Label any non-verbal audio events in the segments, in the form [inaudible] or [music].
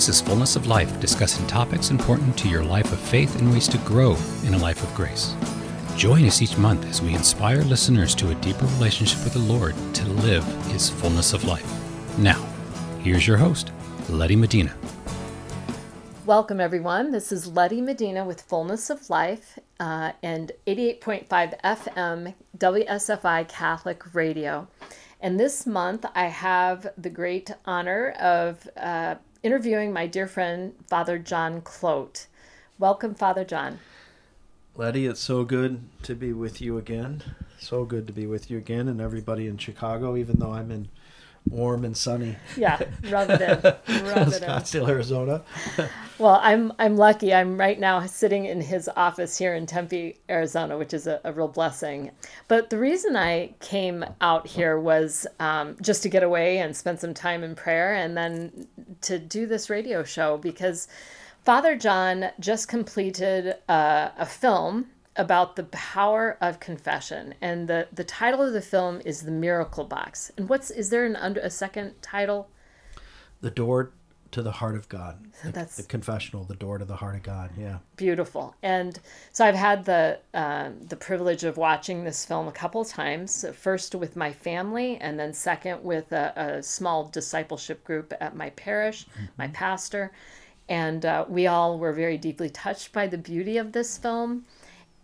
This is Fullness of Life, discussing topics important to your life of faith and ways to grow in a life of grace. Join us each month as we inspire listeners to a deeper relationship with the Lord to live His fullness of life. Now, here's your host, Letty Medina. Welcome, everyone. This is Letty Medina with Fullness of Life uh, and 88.5 FM WSFI Catholic Radio. And this month, I have the great honor of uh, interviewing my dear friend, Father John Clote. Welcome, Father John. Letty, it's so good to be with you again. So good to be with you again, and everybody in Chicago, even though I'm in warm and sunny. Yeah, rub it in. [laughs] Rub it Scottsdale, Arizona. [laughs] well, I'm I'm lucky. I'm right now sitting in his office here in Tempe, Arizona, which is a, a real blessing. But the reason I came out here was um, just to get away and spend some time in prayer, and then to do this radio show because Father John just completed a, a film about the power of confession and the the title of the film is the miracle box. And what's is there an under a second title? The door to the heart of god. [laughs] That's the confessional the door to the heart of god yeah. Beautiful. And so i've had the uh, the privilege of watching this film a couple of times first with my family and then second with a, a small discipleship group at my parish mm-hmm. my pastor. And uh, we all were very deeply touched by the beauty of this film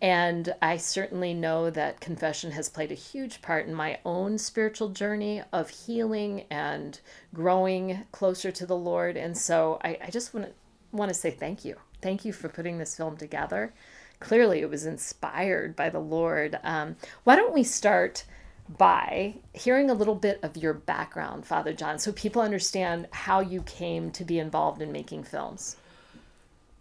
and I certainly know that confession has played a huge part in my own spiritual journey of healing and growing closer to the Lord. And so I, I just want to want to say thank you. Thank you for putting this film together. Clearly, it was inspired by the Lord. Um, why don't we start by hearing a little bit of your background, Father John, so people understand how you came to be involved in making films?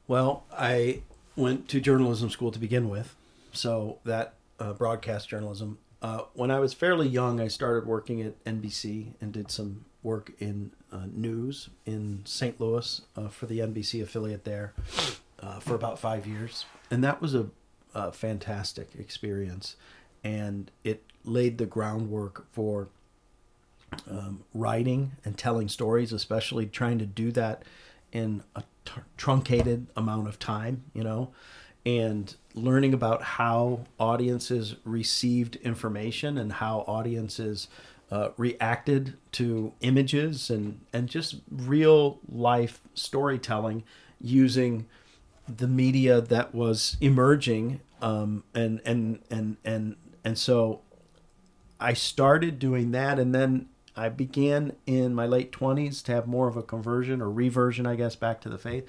Well, I went to journalism school to begin with, so that uh, broadcast journalism. Uh, when I was fairly young, I started working at NBC and did some work in uh, news in St. Louis uh, for the NBC affiliate there uh, for about five years, and that was a, a fantastic experience, and it laid the groundwork for um, writing and telling stories, especially trying to do that in a t- truncated amount of time, you know, and learning about how audiences received information and how audiences uh, reacted to images and, and just real life storytelling using the media that was emerging um, and and and and and so I started doing that and then I began in my late 20s to have more of a conversion or reversion, I guess, back to the faith.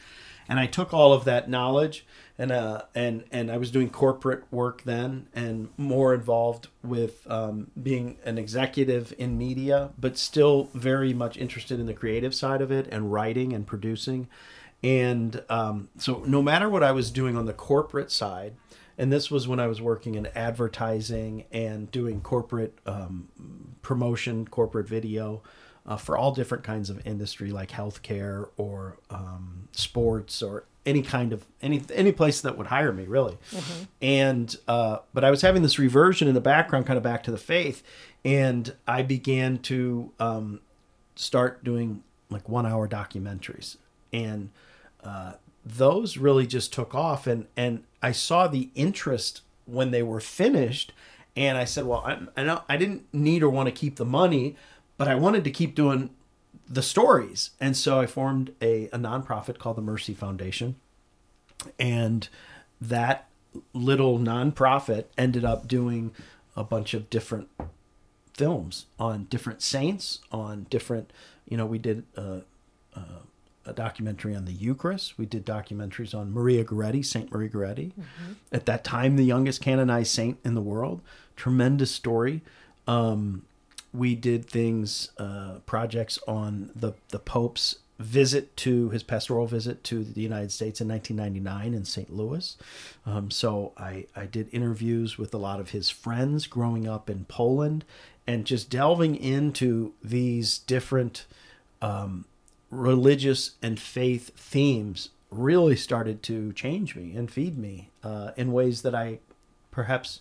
And I took all of that knowledge and uh, and and I was doing corporate work then and more involved with um, being an executive in media, but still very much interested in the creative side of it and writing and producing. And um, so, no matter what I was doing on the corporate side, and this was when I was working in advertising and doing corporate um, promotion, corporate video uh, for all different kinds of industry, like healthcare or um, sports or any kind of any any place that would hire me, really. Mm-hmm. And uh, but I was having this reversion in the background, kind of back to the faith, and I began to um, start doing like one hour documentaries and. Uh, those really just took off and and I saw the interest when they were finished and I said, well, I, I know I didn't need or want to keep the money, but I wanted to keep doing the stories. And so I formed a, a nonprofit called the Mercy Foundation. And that little nonprofit ended up doing a bunch of different films on different saints, on different, you know, we did uh, uh, a documentary on the Eucharist. We did documentaries on Maria Goretti, Saint Maria Goretti, mm-hmm. at that time the youngest canonized saint in the world. Tremendous story. Um, we did things, uh, projects on the the Pope's visit to his pastoral visit to the United States in 1999 in St. Louis. Um, so I, I did interviews with a lot of his friends growing up in Poland and just delving into these different um, religious and faith themes really started to change me and feed me uh, in ways that I perhaps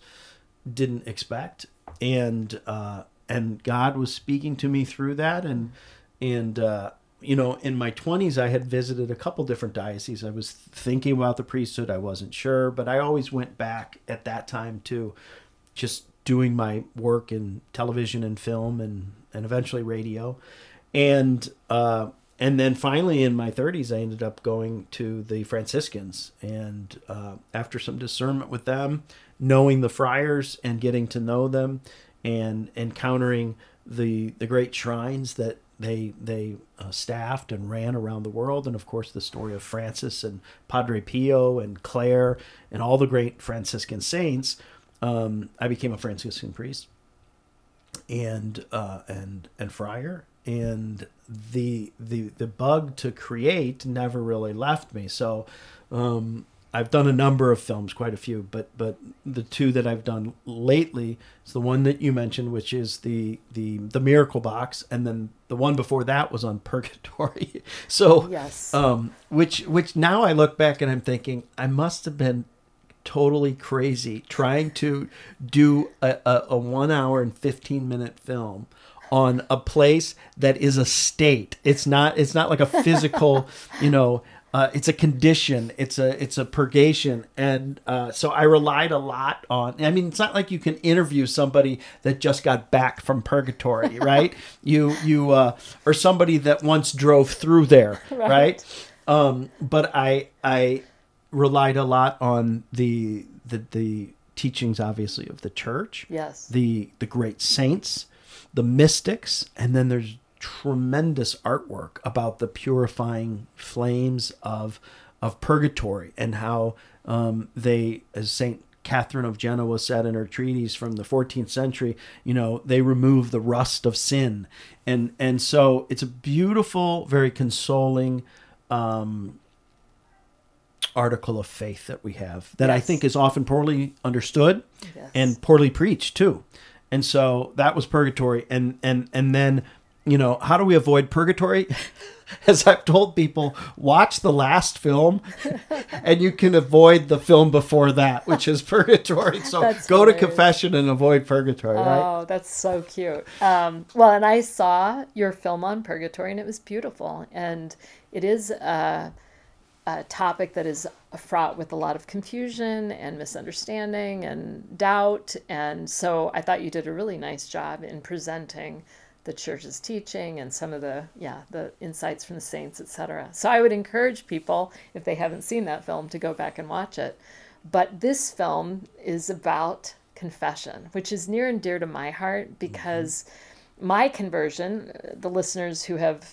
didn't expect. And uh, and God was speaking to me through that, and and uh, you know, in my 20s, I had visited a couple different dioceses. I was thinking about the priesthood. I wasn't sure, but I always went back at that time to just doing my work in television and film and, and eventually radio. And, uh, and then finally in my 30s, I ended up going to the Franciscans. And uh, after some discernment with them, knowing the friars and getting to know them and encountering the, the great shrines that they they uh, staffed and ran around the world, and of course the story of Francis and Padre Pio and Clare and all the great Franciscan saints. Um, I became a Franciscan priest and uh, and and friar, and the the the bug to create never really left me. So um, I've done a number of films, quite a few, but but the two that I've done lately is the one that you mentioned, which is the the the Miracle Box, and then the one before that was on [laughs] Purgatory. so yes, um, which which now I look back and I'm thinking I must have been totally crazy trying to do a, a, a one hour and 15 minute film on a place that is a state. It's not it's not like a physical [laughs] you know uh, it's a condition. It's a it's a purgation. And uh, so i relied a lot on i mean it's not like you can interview somebody that just got back from purgatory [laughs] right? You you uh, or somebody that once drove through there right, right? Um, but i i relied a lot on the the the teachings obviously of the church yes. the the great saints the mystics and then there's tremendous artwork about the purifying flames of of purgatory and how um, they, as Saint Catherine of Genoa said in her treatise from the 14th century, you know, they remove the rust of sin, and and so it's a beautiful, very consoling. Um, article of faith that we have that yes. I think is often poorly understood yes. and poorly preached too. And so that was purgatory and and and then you know, how do we avoid purgatory? [laughs] As I've told people, watch the last film [laughs] and you can avoid the film before that, which is [laughs] purgatory. So that's go hilarious. to confession and avoid purgatory, right? Oh, that's so cute. Um, well, and I saw your film on purgatory and it was beautiful. And it is a, a topic that is fraught with a lot of confusion and misunderstanding and doubt. And so I thought you did a really nice job in presenting the church's teaching and some of the yeah the insights from the saints etc so i would encourage people if they haven't seen that film to go back and watch it but this film is about confession which is near and dear to my heart because mm-hmm. my conversion the listeners who have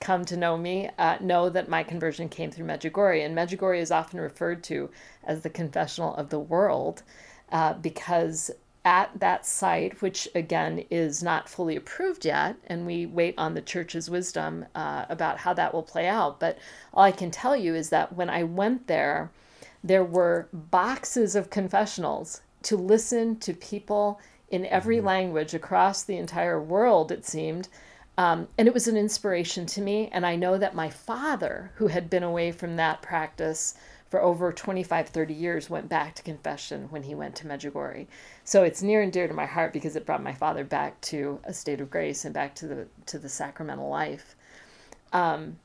come to know me uh, know that my conversion came through medjugorje and medjugorje is often referred to as the confessional of the world uh, because at that site, which again is not fully approved yet, and we wait on the church's wisdom uh, about how that will play out. But all I can tell you is that when I went there, there were boxes of confessionals to listen to people in every mm-hmm. language across the entire world, it seemed. Um, and it was an inspiration to me. And I know that my father, who had been away from that practice, for over 25, 30 years went back to confession when he went to Medjugorje. So it's near and dear to my heart because it brought my father back to a state of grace and back to the to the sacramental life. Um,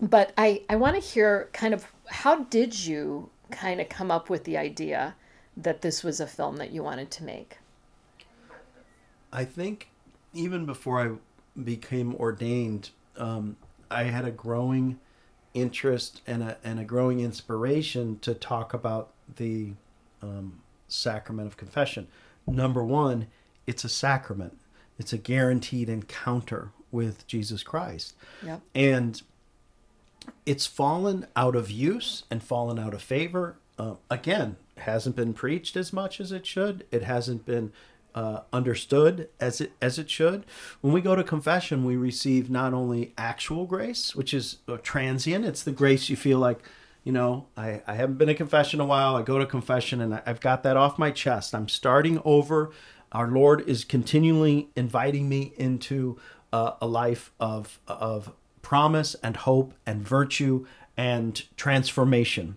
but I, I want to hear kind of how did you kind of come up with the idea that this was a film that you wanted to make? I think even before I became ordained, um, I had a growing interest and a, and a growing inspiration to talk about the um, sacrament of confession. Number one, it's a sacrament. It's a guaranteed encounter with Jesus Christ. Yep. And it's fallen out of use and fallen out of favor. Uh, again, hasn't been preached as much as it should. It hasn't been uh, understood as it as it should. When we go to confession, we receive not only actual grace, which is transient. It's the grace you feel like, you know, I, I haven't been to confession a while. I go to confession and I, I've got that off my chest. I'm starting over. Our Lord is continually inviting me into uh, a life of of promise and hope and virtue and transformation,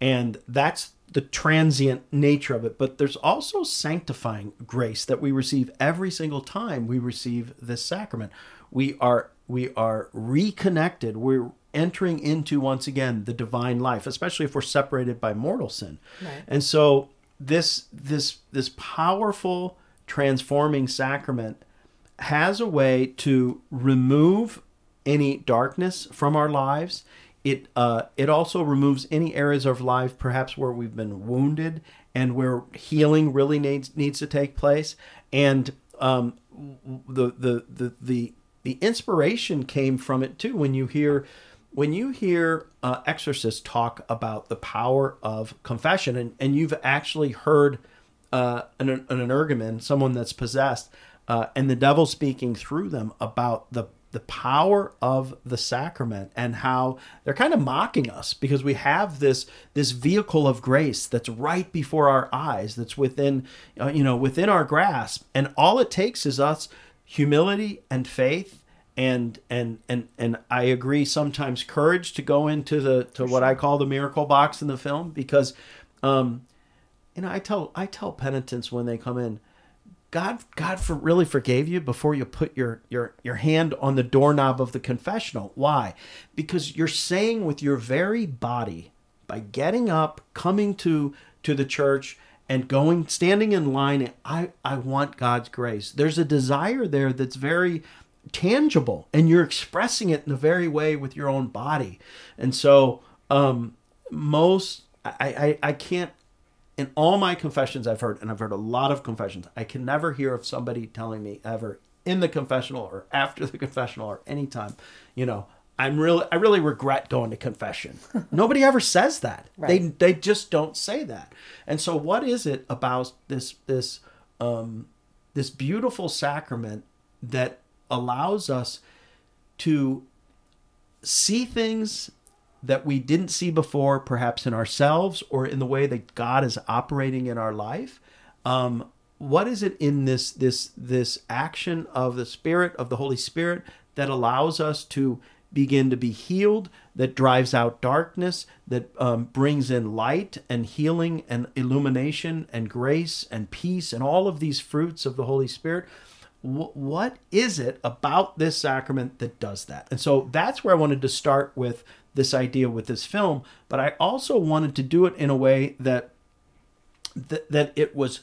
and that's the transient nature of it, but there's also sanctifying grace that we receive every single time we receive this sacrament. We are we are reconnected. We're entering into once again the divine life, especially if we're separated by mortal sin. Right. And so this this this powerful transforming sacrament has a way to remove any darkness from our lives. It uh, it also removes any areas of life perhaps where we've been wounded and where healing really needs needs to take place. And um, the, the the the the inspiration came from it too. When you hear when you hear uh, exorcists talk about the power of confession, and, and you've actually heard uh, an, an someone that's possessed, uh, and the devil speaking through them about the the power of the sacrament and how they're kind of mocking us because we have this this vehicle of grace that's right before our eyes that's within uh, you know within our grasp. And all it takes is us humility and faith and and and and I agree sometimes courage to go into the to what I call the miracle box in the film because um you know I tell I tell penitents when they come in God God for really forgave you before you put your your your hand on the doorknob of the confessional. Why? Because you're saying with your very body by getting up, coming to to the church and going standing in line, I I want God's grace. There's a desire there that's very tangible and you're expressing it in the very way with your own body. And so um most I, I, I can't in all my confessions I've heard, and I've heard a lot of confessions, I can never hear of somebody telling me ever in the confessional or after the [laughs] confessional or anytime, you know, I'm really I really regret going to confession. [laughs] Nobody ever says that. Right. They they just don't say that. And so what is it about this this um this beautiful sacrament that allows us to see things that we didn't see before, perhaps in ourselves or in the way that God is operating in our life. Um, what is it in this this this action of the Spirit of the Holy Spirit that allows us to begin to be healed, that drives out darkness, that um, brings in light and healing and illumination and grace and peace and all of these fruits of the Holy Spirit? What is it about this sacrament that does that? And so that's where I wanted to start with this idea with this film, but I also wanted to do it in a way that that, it was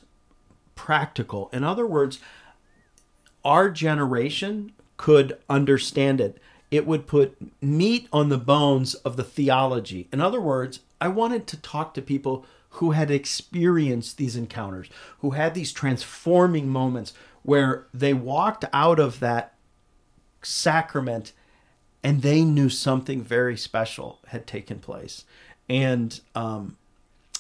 practical. In other words, our generation could understand it. It would put meat on the bones of the theology. In other words, I wanted to talk to people who had experienced these encounters, who had these transforming moments where they walked out of that sacrament and they knew something very special had taken place. And um,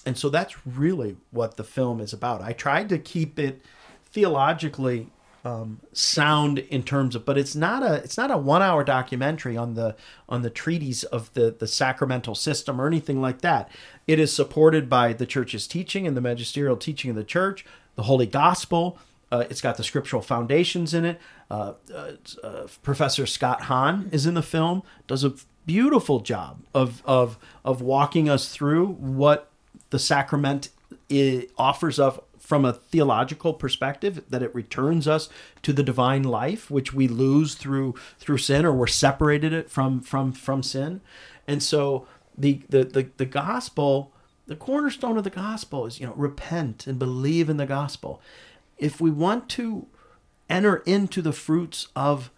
and so that's really what the film is about. I tried to keep it theologically um, sound in terms of, but it's not a it's not a one hour documentary on the on the treatise of the the sacramental system or anything like that. It is supported by the church's teaching and the magisterial teaching of the church, the Holy Gospel. Uh, it's got the scriptural foundations in it. Uh, uh, uh Professor Scott Hahn is in the film. Does a beautiful job of of of walking us through what the sacrament offers of from a theological perspective that it returns us to the divine life which we lose through through sin or we're separated it from from from sin and so the the the, the gospel the cornerstone of the gospel is you know repent and believe in the gospel if we want to enter into the fruits of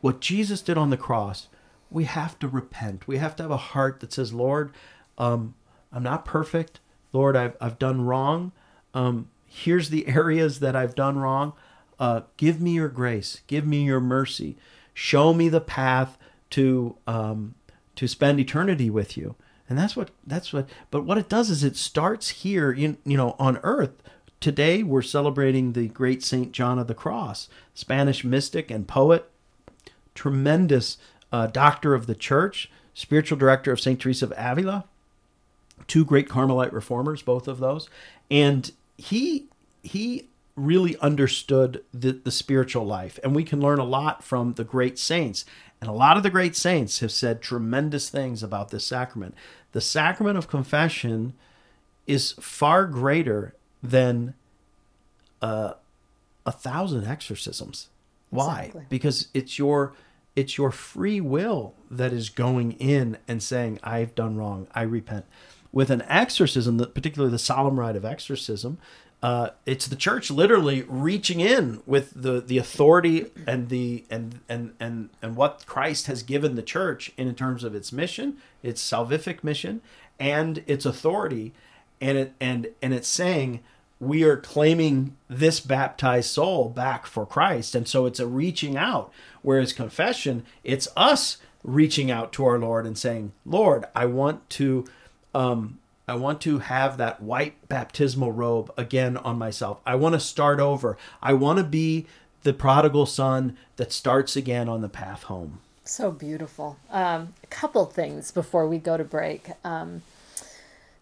what Jesus did on the cross we have to repent we have to have a heart that says lord um, i'm not perfect lord i've, I've done wrong um, here's the [laughs] areas that I've done wrong. Uh, give me your grace. Give me your mercy. Show me the path to um, to spend eternity with you. And that's what that's what. But what it does is it starts here, you, you know, on earth. Today we're celebrating the great Saint John of the Cross, Spanish mystic and poet, tremendous uh, doctor of the church, spiritual director of Saint Teresa of Avila, two great Carmelite reformers, both of those, and he he really understood the, the spiritual life and we can learn a lot from the great saints. And a lot of the great saints have said tremendous things about this sacrament. The sacrament of confession is far greater than uh, a thousand exorcisms why Exactly. because it's your it's your free will that is going in and saying, I've done wrong, I repent. With an exorcism, particularly the solemn rite of exorcism, uh, it's the church literally reaching in with the, the authority and the and, and and and what Christ has given the church in terms of its mission, its salvific mission, and its authority, and it and and it's saying we are claiming this baptized soul back for Christ, and so it's a reaching out. Whereas confession, it's us reaching out to our Lord and saying, "Lord, I want to." Um, I want to have that white baptismal robe again on myself. I want to start over. I want to be the prodigal son that starts again on the path home. So beautiful. Um, a couple things before we go to break. Um,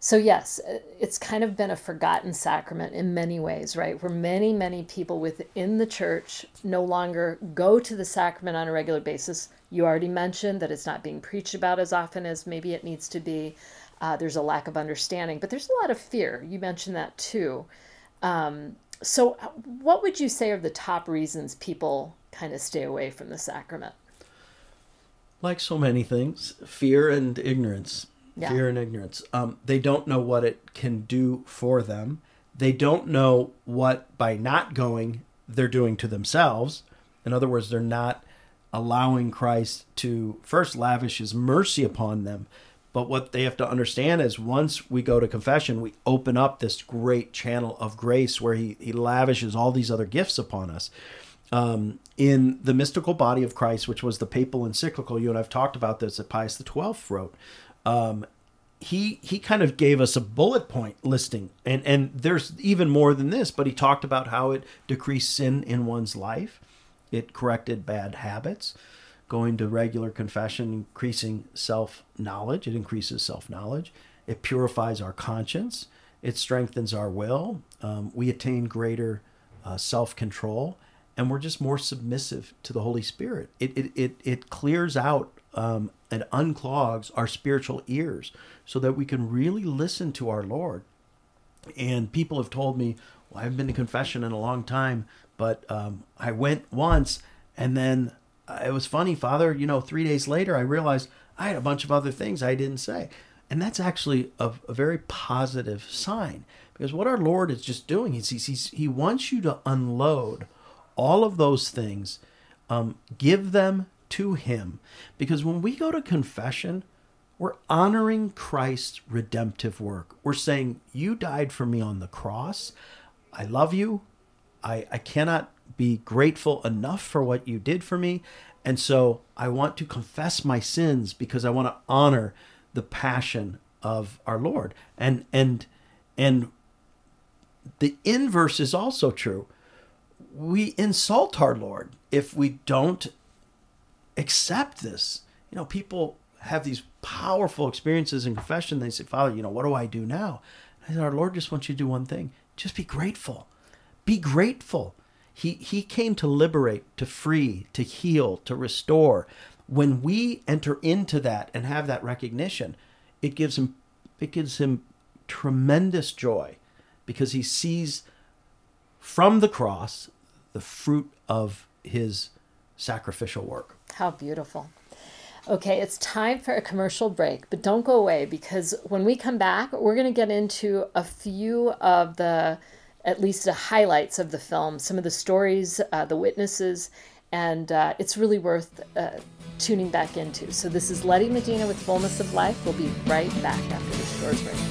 so, yes, it's kind of been a forgotten sacrament in many ways, right? Where many, many people within the church no longer go to the sacrament on a regular basis. You already mentioned that it's not being preached about as often as maybe it needs to be. Uh, there's a lack of understanding, but there's a lot of fear. You mentioned that too. Um, so, uh, what would you say are the top reasons people kind of stay away from the sacrament? Like so many things, fear and ignorance. Yeah. Fear and ignorance. Um, they don't know what it can do for them. They don't know what, by not going, they're doing to themselves. In other words, they're not allowing Christ to first lavish his mercy upon them, but what they have to understand is once we go to confession, we open up this great channel of grace where he, he lavishes all these other gifts upon us. Um, in the mystical body of Christ, which was the papal encyclical, you and I've talked about this that Pius XII wrote. Um, he he kind of gave us a bullet point listing, and and there's even more than this. But he talked about how it decreased sin in one's life, it corrected bad habits, going to regular confession, increasing self knowledge. It increases self knowledge. It purifies our conscience. It strengthens our will. Um, we attain greater uh, self control, and we're just more submissive to the Holy Spirit. It, it, it, it clears out um, and unclogs our spiritual ears so that we can really listen to our Lord. And people have told me, well, I haven't been to confession in a long time, but um, I went once and then it was funny, Father. You know, three days later, I realized I had a bunch of other things I didn't say. And that's actually a, a very positive sign because what our Lord is just doing is he's, he's, he wants you to unload all of those things, um, give them to Him. Because when we go to confession, we're honoring Christ's redemptive work. We're saying, You died for me on the cross. I love you. I, I cannot be grateful enough for what you did for me. And so I want to confess my sins because I want to honor the passion of our Lord. And and and the inverse is also true. We insult our Lord if we don't accept this. You know, people have these powerful experiences in confession. They say, Father, you know, what do I do now? I said, Our Lord just wants you to do one thing just be grateful. Be grateful. He, he came to liberate, to free, to heal, to restore. When we enter into that and have that recognition, it gives him it gives him tremendous joy because he sees from the cross the fruit of his sacrificial work. How beautiful. Okay, it's time for a commercial break, but don't go away because when we come back, we're going to get into a few of the at least the highlights of the film, some of the stories, uh, the witnesses, and uh, it's really worth uh, tuning back into. So this is Letty Medina with Fullness of Life. We'll be right back after this short break.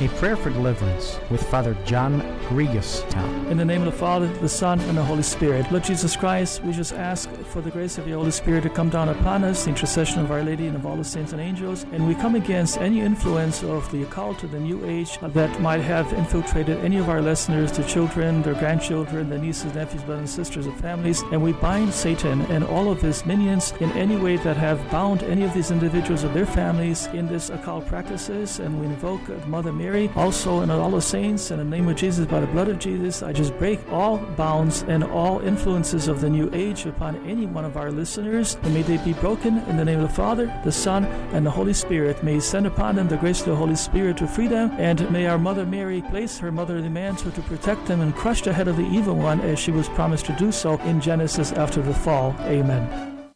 A prayer for deliverance with Father John Grigas In the name of the Father, the Son, and the Holy Spirit. Lord Jesus Christ, we just ask for the grace of your Holy Spirit to come down upon us, the intercession of Our Lady and of all the saints and angels, and we come against any influence of the occult or the New Age that might have infiltrated any of our listeners, their children, their grandchildren, their nieces, nephews, brothers, and sisters, and families, and we bind Satan and all of his minions in any way that have bound any of these individuals or their families in this occult practices, and we invoke Mother Mary, also and all the saints, in the name of Jesus, by the blood of Jesus, I just break all bounds and all influences of the New Age upon any one of our listeners, and may they be broken in the name of the Father, the Son, and the Holy Spirit. May send upon them the grace of the Holy Spirit to free them, and may our Mother Mary place her motherly mantle to protect them and crush the head of the evil one as she was promised to do so in Genesis after the fall. Amen.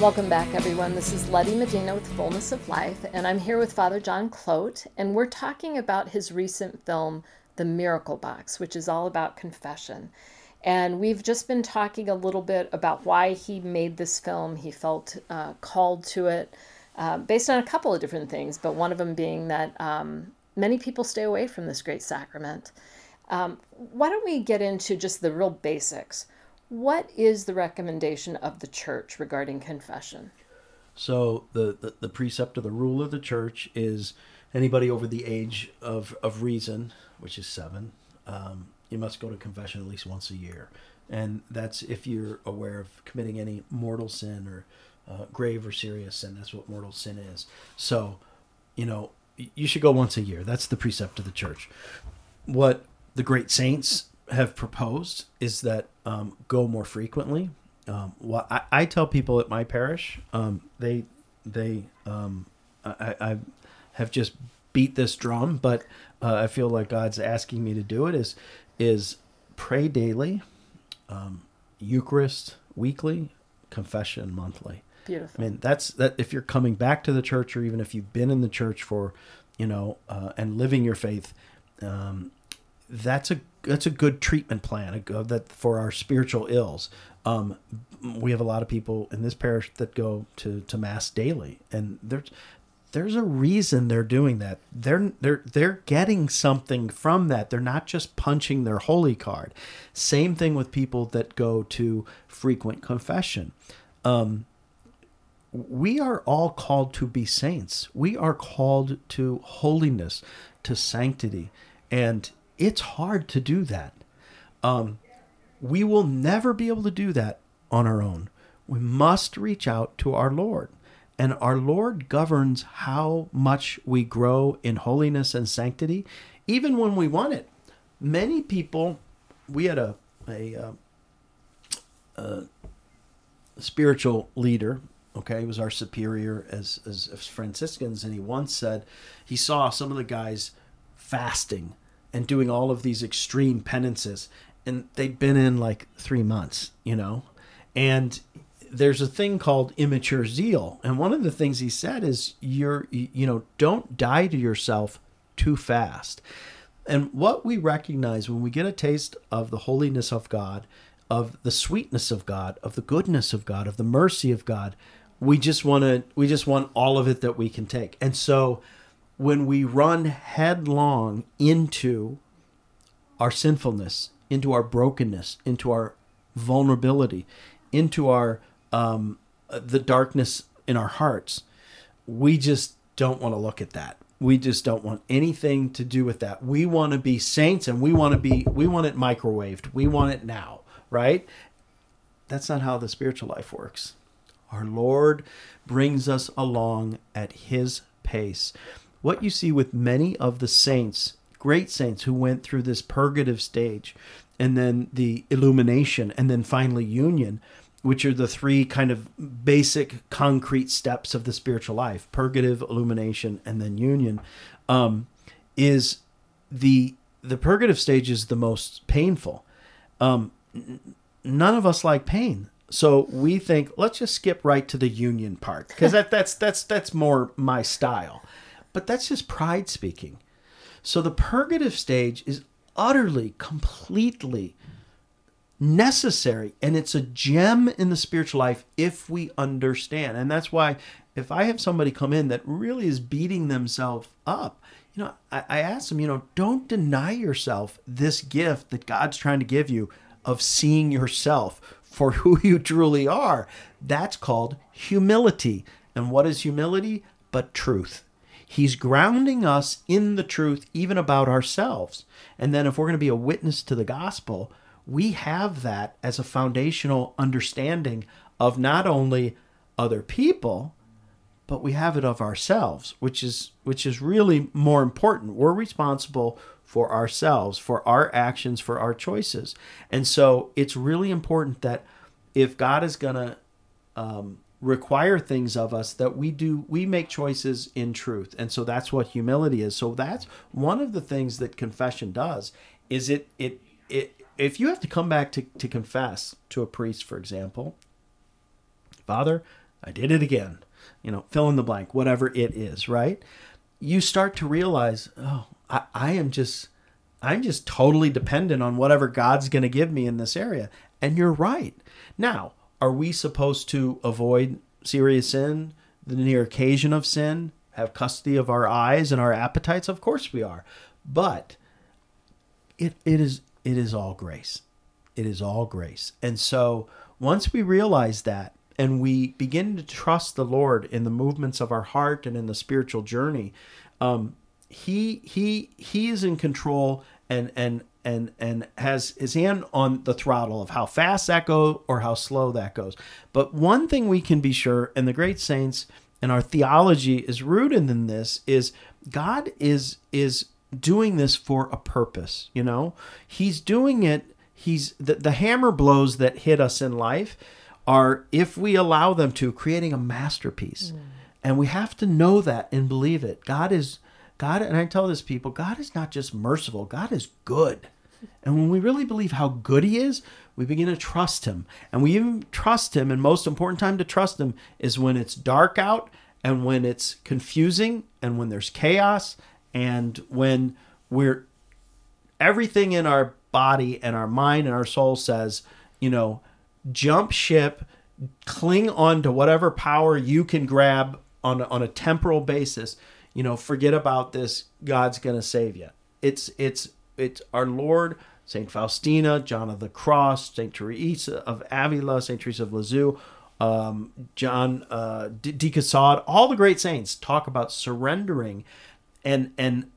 Welcome back, everyone. This is Letty Medina with Fullness of Life, and I'm here with Father John Clote, and we're talking about his recent film, The Miracle Box, which is all about confession. And we've just been talking a little bit about why he made this film. He felt uh, called to it uh, based on a couple of different things, but one of them being that um, many people stay away from this great sacrament. Um, why don't we get into just the real basics? What is the recommendation of the church regarding confession? So the, the, the precept of the rule of the church is anybody over the age of, of reason, which is seven, um, you must go to confession at least once a year. And that's if you're aware of committing any mortal sin or uh, grave or serious sin. That's what mortal sin is. So, you know, you should go once a year. That's the precept of the church. What the great saints have proposed is that um, go more frequently. Um, well, I, I, tell people at my parish, um, they they um, I, I, have just beat this drum, but uh, I feel like God's asking me to do it. Is is pray daily, um, Eucharist weekly, confession monthly. Beautiful. I mean, that's that. If you're coming back to the church, or even if you've been in the church for, you know, uh, and living your faith, um, that's a that's a good treatment plan that for our spiritual ills. Um, we have a lot of people in this parish that go to, to mass daily, and there's there's a reason they're doing that. They're they're they're getting something from that. They're not just punching their holy card. Same thing with people that go to frequent confession. Um, we are all called to be saints. We are called to holiness, to sanctity, and it's hard to do that. Um, we will never be able to do that on our own. We must reach out to our Lord. And our Lord governs how much we grow in holiness and sanctity, even when we want it. Many people, we had a, a, a, uh, a spiritual leader, okay, he was our superior as, as, as Franciscans, and he once said he saw some of the guys fasting and doing all of these extreme penances. And they'd been in like three months you know? And there's a thing called immature zeal. And one of the things he said is you're you know don't die to yourself too fast. And what we recognize when we get a taste of the holiness of god of the sweetness of god of the goodness of god of the mercy of god we just want to we just want all of it that we can take. And so when we run headlong into our sinfulness, into our brokenness, into our vulnerability, into our um, the darkness in our hearts, we just don't want to look at that. We just don't want anything to do with that. We want to be saints and we want to be we want it microwaved. We want it now, right? That's not how the spiritual life works. Our Lord brings us along at his pace what you see with many of the saints, great saints who went through this purgative stage and then the illumination and then finally union, which are the three kind of basic concrete steps of the spiritual life purgative, illumination, and then union, um, is the the purgative stage is the most painful. Um, none of us like pain. So we think let's just skip right to the union part because that, that's that's that's more my style. But that's just pride speaking. So the purgative stage is utterly, completely necessary and it's a gem in the spiritual life if we understand. And that's why if I have somebody come in that really is beating themselves up, you know, I, I ask them, you know, don't deny yourself this gift that God's trying to give you of seeing yourself for [laughs] who you truly are. That's called humility. And what is humility? But truth. He's grounding us in the truth, even about ourselves. And then, if we're going to be a witness to the gospel, we have that as a foundational understanding of not only other people, but we have it of ourselves, which is which is really more important. We're responsible for ourselves, for our actions, for our choices, and so it's really important that if God is going to um, require things of us that we do we make choices in truth. And so that's what humility is. So that's one of the things that confession does is it it it if you have to come back to, to confess to a priest for example father i did it again you know fill in the blank whatever it is right? You start to realize oh i, I am just i'm just totally dependent on whatever god's going to give me in this area. And you're right. Now are we supposed to avoid serious sin, the near occasion of sin, have custody of our eyes and our appetites? Of course we are. But it, it is it is all grace. It is all grace. And so once we realize that and we begin to trust the Lord in the movements of our heart and in the spiritual journey, um, he he he is in control and and and and has his hand on the throttle of how fast that goes or how slow that goes. But one thing we can be sure, and the great saints and our theology is rooted in this, is God is is doing this for a purpose. You know, He's doing it. He's the, the hammer blows that hit us in life are if we allow them to creating a masterpiece. Mm. And we have to know that and believe it. God is God, and I tell this people, God is not just merciful, God is good. And when we really believe how good he is, we begin to trust him. And we even trust him, and most important time to trust him is when it's dark out and when it's confusing and when there's chaos and when we're everything in our body and our mind and our soul says, you know, jump ship, cling on to whatever power you can grab on on a temporal basis. You know, forget about this. God's going to save you. It's it's it's our Lord, Saint Faustina, John of the Cross, Saint Teresa of Avila, Saint Teresa of Lisieux, um, John uh, de, de Caussade, all the great saints talk about surrendering, and and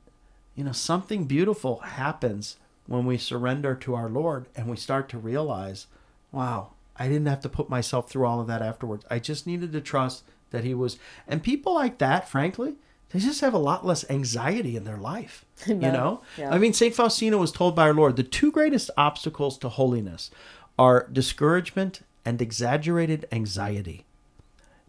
you know something beautiful happens when we surrender to our Lord and we start to realize, wow, I didn't have to put myself through all of that afterwards. I just needed to trust that He was. And people like that, frankly, they just have a lot less anxiety in their life. [laughs] You know? Yeah. I mean, St. Faustina was told by our Lord the two greatest obstacles to holiness are discouragement and exaggerated anxiety.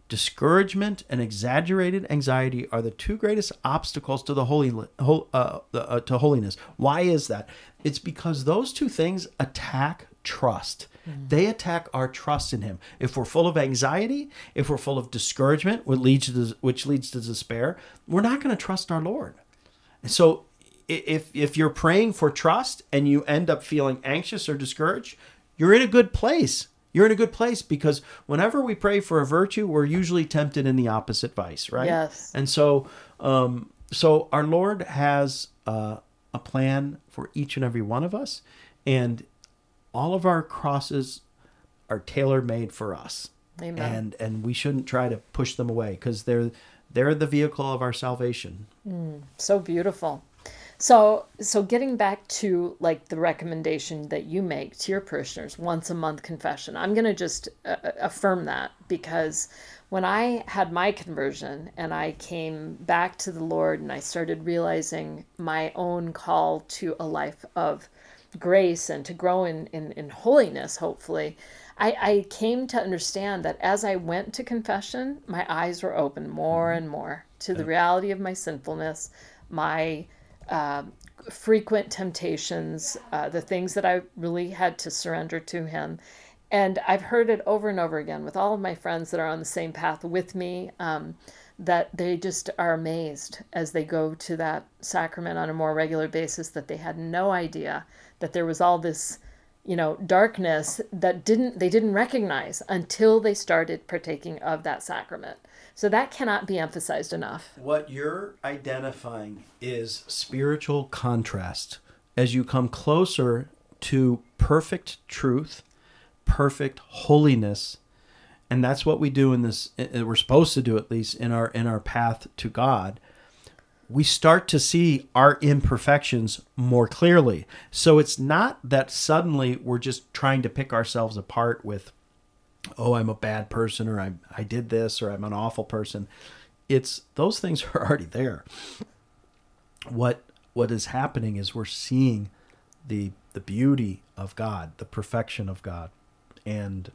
Discouragement and exaggerated anxiety are the two greatest obstacles to the holy uh, uh, to holiness. Why is that? It's because those two things attack trust. Mm. They attack our trust in Him. If we're full of anxiety, if we're full of discouragement, which leads to, which leads to despair, we're not going to trust our Lord. And so, if if you're praying for trust and you end up feeling anxious or discouraged, you're in a good place. You're in a good place because whenever we pray for a virtue, we're usually tempted in the opposite vice, right? Yes. And so, um, so our Lord has uh, a plan for each and every one of us, and all of our crosses are tailor made for us. Amen. And and we shouldn't try to push them away because they're they're the vehicle of our salvation. Mm, so beautiful. So so getting back to like the recommendation that you make to your parishioners once a month confession. I'm going to just uh, uh, affirm that because when I had my conversion and I came back to the Lord and I started realizing my own call to a life of grace and to grow in, in, in holiness, hopefully, I, I came to understand that as I went to confession, my eyes were open more and more to the reality of my sinfulness, my uh, frequent temptations, uh, the things that I really had to surrender to Him. And I've heard it over and over again with all of my friends that are on the same path with me. Um, that they just are amazed as they go to that sacrament on a more regular basis that they had no idea that there was all this you know darkness that didn't they didn't recognize until they started partaking of that sacrament so that cannot be emphasized enough What you're identifying is spiritual contrast as you come closer to perfect truth, perfect holiness, and that's what we do in this uh, we're supposed to do at least in our in our path to God. We start to see our imperfections more clearly. So it's not that suddenly we're just trying to pick ourselves apart with oh, I'm a bad person or I I did this or I'm an awful person. It's those things [laughs] are already there. What what is happening is we're seeing the the beauty of God, the perfection of God, and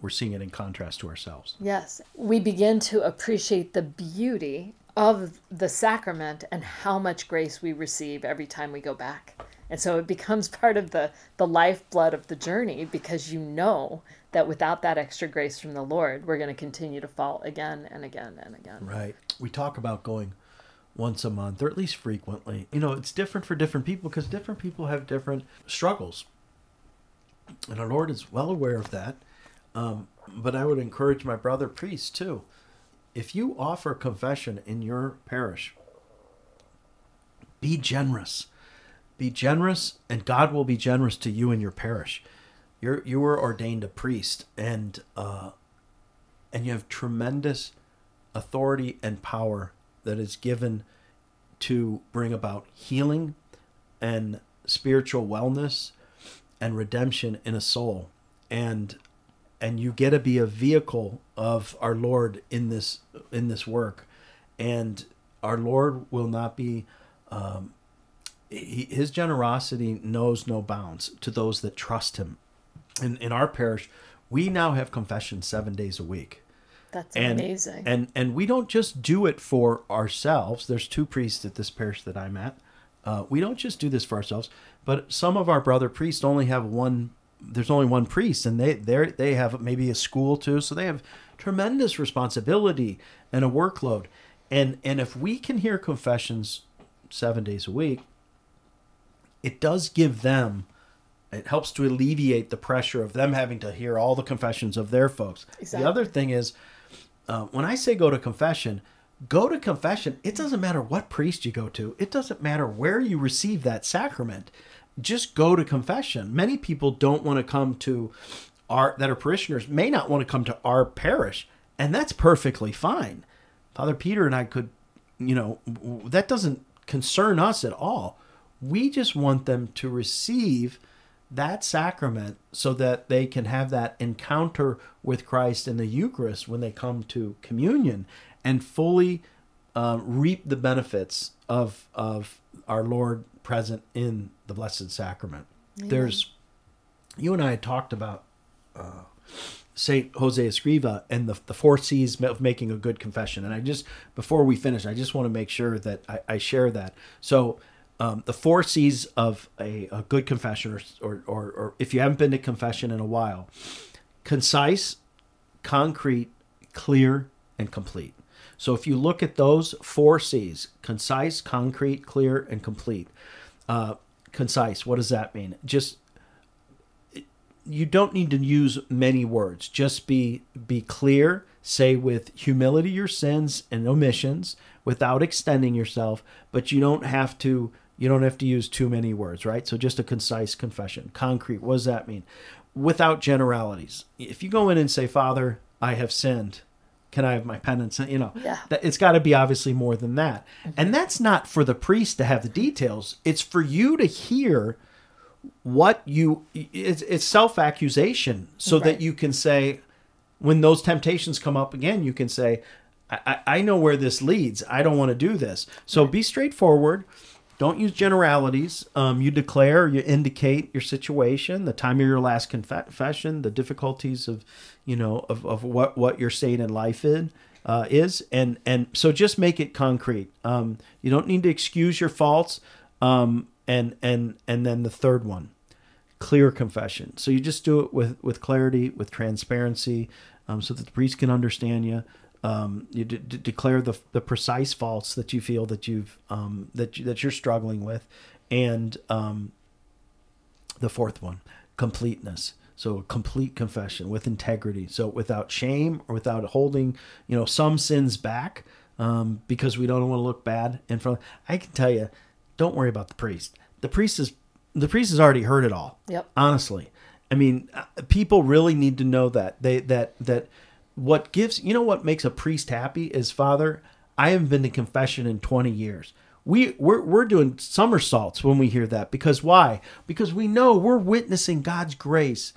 we're seeing it in contrast to ourselves. yes we begin to appreciate the beauty of the sacrament and how much grace we receive every time we go back and so it becomes [laughs] part of the the lifeblood of the journey because you know that without that extra grace from the lord we're going to continue to fall again and again and again Right. We talk about going once a month or at least frequently. You know, it's different for different people because different people have different struggles. And our Lord is well aware of that. Um, but I would encourage my brother priests too. If you offer confession in your parish, be generous. Be generous, and God will be generous to you in your parish. You're you were ordained a priest, and uh, and you have tremendous authority and power that is given to bring about healing and spiritual wellness and redemption in a soul and and you get to be a vehicle of our lord in this in this work and our lord will not be um, he, his generosity knows no bounds to those that trust him in in our parish we now have confession seven days a week that's and, amazing And and we don't just do it for ourselves. There's two priests at this parish that I'm at. Uh, we don't just do this for ourselves, but some of our brother priests only have one. There's only one priest, and they they they have maybe a school too, so they have tremendous responsibility and a workload. And and if we can hear confessions seven days a week, it does give them it helps to alleviate the pressure of them having to hear all the confessions of their folks. Exactly. The other thing is, uh, when I say go to confession, go to confession. It doesn't matter what priest you go to. It doesn't matter where you receive that sacrament. Just go to confession. Many people don't want to come to our that are parishioners may not want to come to our parish, and that's perfectly fine. Father Peter and I could, you know, that doesn't concern us at all. We just want them to receive that sacrament so that they can have that encounter with Christ in the Eucharist when they come to communion and fully uh, reap the benefits of of our Lord present in the Blessed Sacrament. There's you and I had talked about uh, Saint Jose Escriva and the the four C's of making a good confession. And I just before we finish, I just want to make sure that I, I share that. So um, the four C's of a, a good confession, or, or, or, or if you haven't been to confession in a while, concise, concrete, clear, and complete. So if you look at those four C's concise, concrete, clear, and complete. Uh, concise, what does that mean? Just you don't need to use many words. Just be be clear, say with humility your sins and omissions without extending yourself, but you don't have to you don't have to use too many words, right? So just a concise confession. Concrete, what does that mean? Without generalities. If you go in and say, "Father, I have sinned. Can I have my penance?" You know, Yeah. it's got to be obviously more than that. And that's not for the priest to have the details. It's for you to hear what you it's, it's self-accusation so that you can say when those temptations come up again you can say I, I I know where this leads i don't want to do this so be straightforward don't use generalities. Um, you declare, you indicate your situation, the time of your last confession, the difficulties of, you know, of, of what, what your state in life in, uh, is. And, and so just make it concrete. Um, you don't need to excuse your faults. Um, and, and, and then the third one, clear confession. So you just do it with, with clarity, with transparency, um, so that the priest can understand you. Um, you de- de- declare the, the precise faults that you feel that you've um, that you, that you're struggling with, and um, the fourth one, completeness. So complete confession with integrity. So without shame or without holding, you know, some sins back um, because we don't want to look bad in front. I can tell you, don't worry about the priest. The priest is the priest has already heard it all. Yep. Honestly, I mean, uh, people really need to know that they that that what gives you know what makes a priest happy is father i haven't been to confession in 20 years. We we're, we're doing somersaults when we hear that because why? Because we know we're witnessing god's grace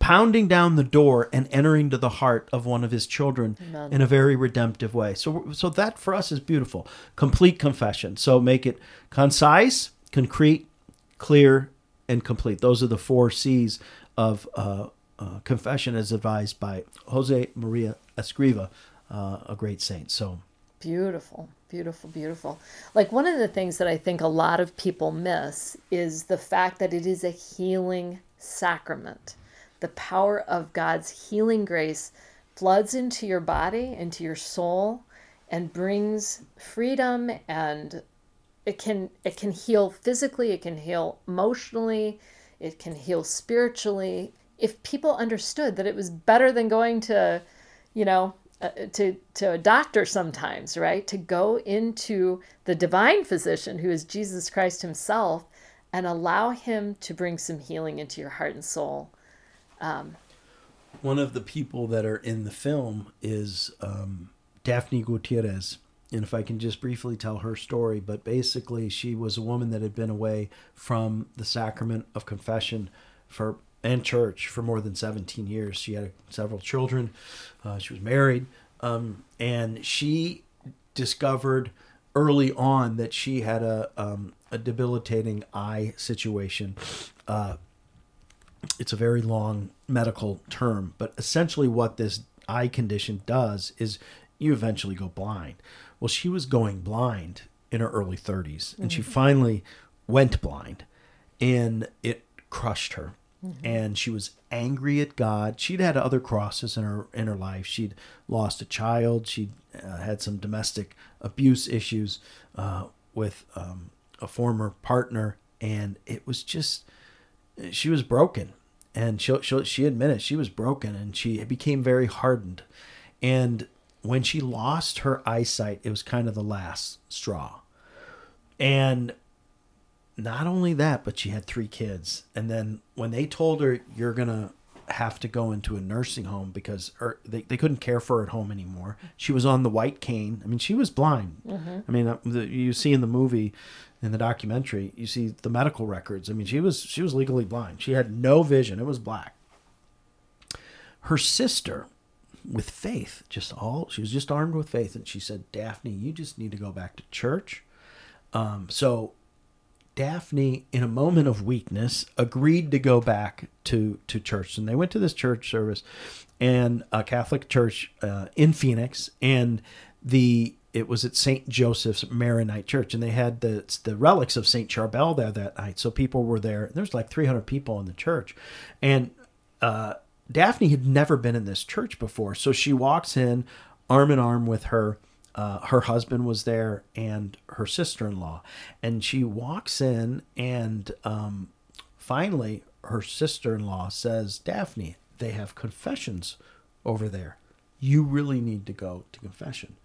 pounding down the door and entering to the heart of one of his children Amen. in a very redemptive way. So so that for us is beautiful. Complete confession. So make it concise concrete clear and complete. Those are the four c's of uh, uh, confession as advised by Jose Maria Escriva, uh, a great saint. So beautiful, beautiful, beautiful. Like one of the things that I think a lot of people miss is the fact that it is a healing sacrament. The power of God's healing grace floods into your body, into your soul, and brings freedom and it can it can heal physically, it can heal emotionally, it can heal spiritually if people understood that it was better than going to, you know, uh, to to a doctor sometimes, right? To go into the divine physician who is Jesus Christ himself and allow him to bring some healing into your heart and soul. Um, One of the people that are in the film is um, Daphne Gutierrez. And if I can just briefly tell her story, but basically, she was a woman that had been away from the sacrament of confession for and church for more than 17 years. She had several children. Uh, she was married. Um, and she discovered early on that she had a, um, a debilitating eye situation. Uh, it's a very long medical term, but essentially, what this eye condition does is you eventually go blind. Well, she was going blind in her early 30s, and mm-hmm. she finally went blind, and it crushed her Mm-hmm. And she was angry at God. She'd had other crosses in her in her life. She'd lost a child. She'd uh, had some domestic abuse issues uh, with um, a former partner, and it was just she was broken. And she she she admitted she was broken, and she became very hardened. And when she lost her eyesight, it was kind of the last straw. And not only that, but she had three kids. And then when they told her you're gonna have to go into a nursing home because her, they, they couldn't care for her at home anymore. She was on the white cane. I mean, she was blind. Mm-hmm. I mean, uh, the, you see in the movie, in the documentary, you see the medical records. I mean, she was she was legally blind. She had no vision. It was black. Her sister, with faith, just all she was just armed with faith, and she said, "Daphne, you just need to go back to church." Um, so Daphne, in a moment of weakness, agreed to go back to, to church. And they went to this church service and a Catholic church uh, in Phoenix. And the it was at St. Joseph's Maronite Church, and they had the the relics of St. Charbel there that night. So people were there. There's like 300 people in the church, and uh, Daphne had never been in this church before. So she walks in, arm in arm with her uh, her husband was there and her sister in law. And she walks in, and um, finally, her sister in law says, Daphne, they have confessions over there. You really need to go to confession.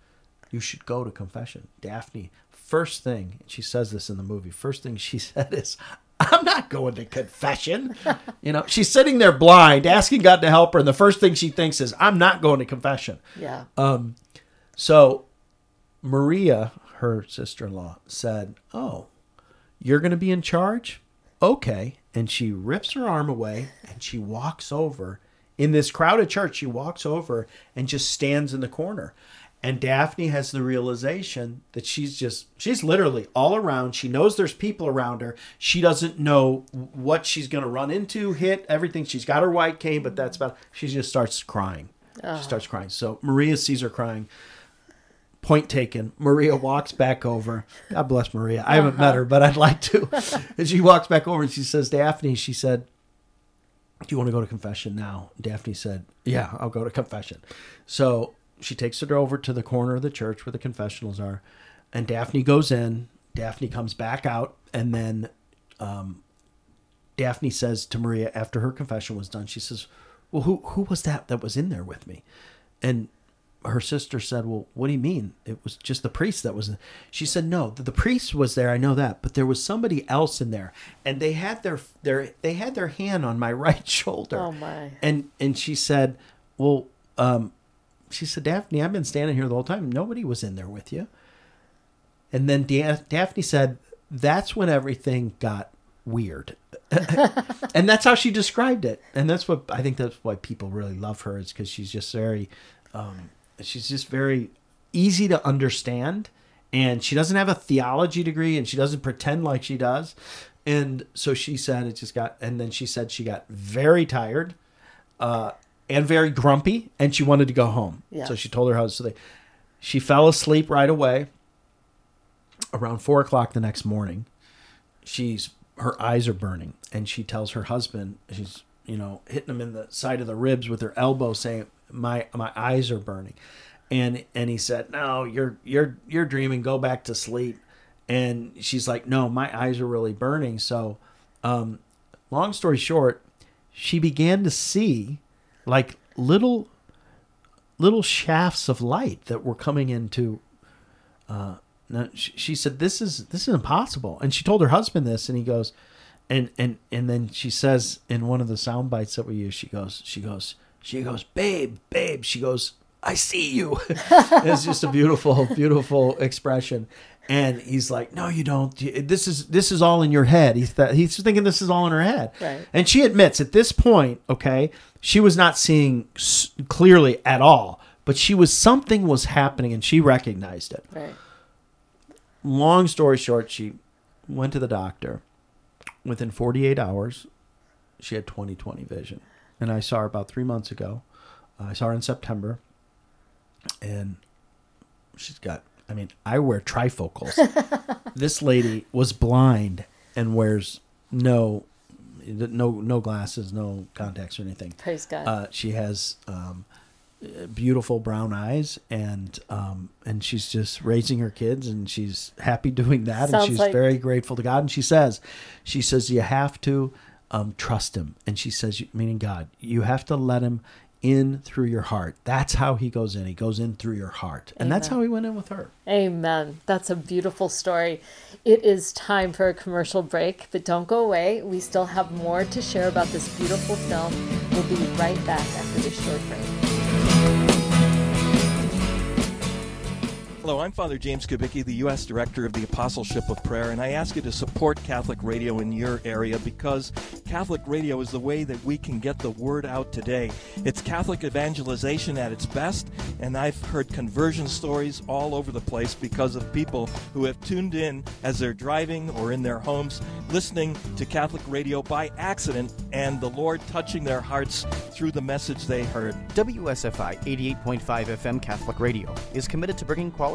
You should go to confession. Daphne, first thing, she says this in the movie, first thing she [laughs] said is, I'm not going to confession. [laughs] you know, she's sitting there blind, asking God to help her, and the first thing she thinks is, I'm not going to confession. Yeah. Um, so Maria, her sister in law, said, Oh, you're going to be in charge? Okay. And she rips her arm away and she walks over in this crowded church. She walks over and just stands in the corner. And Daphne has the realization that she's just, she's literally all around. She knows there's people around her. She doesn't know what she's going to run into, hit, everything. She's got her white cane, but that's about, she just starts crying. She starts crying. So Maria sees her crying. Point taken. Maria walks back over. God bless Maria. I haven't met her, but I'd like to. [laughs] and she walks back over and she says, Daphne, she said, do you want to go to confession now? Daphne said, Yeah, I'll go to confession. So she takes her over to the corner of the church where the confessionals are. And Daphne goes in. Daphne comes back out. And then um, Daphne says to Maria after her confession was done, she says, Well, who, who was that that was in there with me? And her sister said, "Well, what do you mean? It was just the priest that was." In. She said, "No, the, the priest was there. I know that, but there was somebody else in there, and they had their their they had their hand on my [laughs] right shoulder." Oh, my. And and she said, "Well, um, she said, Daphne, I've been standing here the whole time. Nobody was in there with you." And then Da- Daphne said, "That's when everything got weird." [laughs] and that's how she described it. And that's what I think that's why people really love her is because she's just very, um, she's just very easy to understand. And she doesn't have a theology degree and she doesn't pretend like she does. And so she said it just got, and then she said she got very tired uh, and very grumpy and she wanted to go home. Yeah. So she told her husband, so they, she fell asleep right away around four o'clock the next morning. She's her eyes are burning, and she tells her husband, she's you know hitting him in the side of the ribs with her elbow, saying, "My my eyes are burning," and and he said, "No, you're you're you're dreaming. Go back to sleep." And she's like, "No, my eyes are really burning." So, um, long story short, she began to see like little little shafts of light that were coming into uh she said this is this is impossible and she told her husband this and he goes and and and then she says in one of the sound bites that we use she goes she goes she goes babe babe she goes i see you [laughs] [laughs] it's just a beautiful beautiful expression and he's like no you don't this is this is all in your head he's that he's thinking this is all in her head Right. and she admits at this point okay she was not seeing s- clearly at all but she was something was happening and she recognized it Right. long story short, she went to the doctor. Within 48 hours, she had 20/20 vision. And I saw her about three months ago. I saw her in September. And she's got, I mean, I wear trifocals. [laughs] this lady was blind and wears no no no glasses, no contacts or anything. Praise God. Uh, she has um, uh, beautiful brown eyes, and um, and she's just raising her kids, and she's happy doing that, Sounds and she's like- very grateful to God. And she says, she says you have to um, trust Him, and she says, meaning God, you have to let Him in through your heart. That's how He goes in. He goes in through your heart, and that's how He went in with her. Amen. That's a beautiful story. It is time for a commercial break, but don't go away. We still have more to share about this beautiful film. We'll be right back after this short break. Hello, I'm Father James Kubicki, the U.S. Director of the Apostleship of Prayer, and I ask you to support Catholic radio in your area because Catholic radio is the way that we can get the word out today. It's Catholic evangelization at its best, and I've heard conversion stories all over the place because of people who have tuned in as they're driving or in their homes, listening to Catholic radio by accident, and the Lord touching their hearts through the message they heard. WSFI 88.5 FM Catholic Radio is committed to bringing quality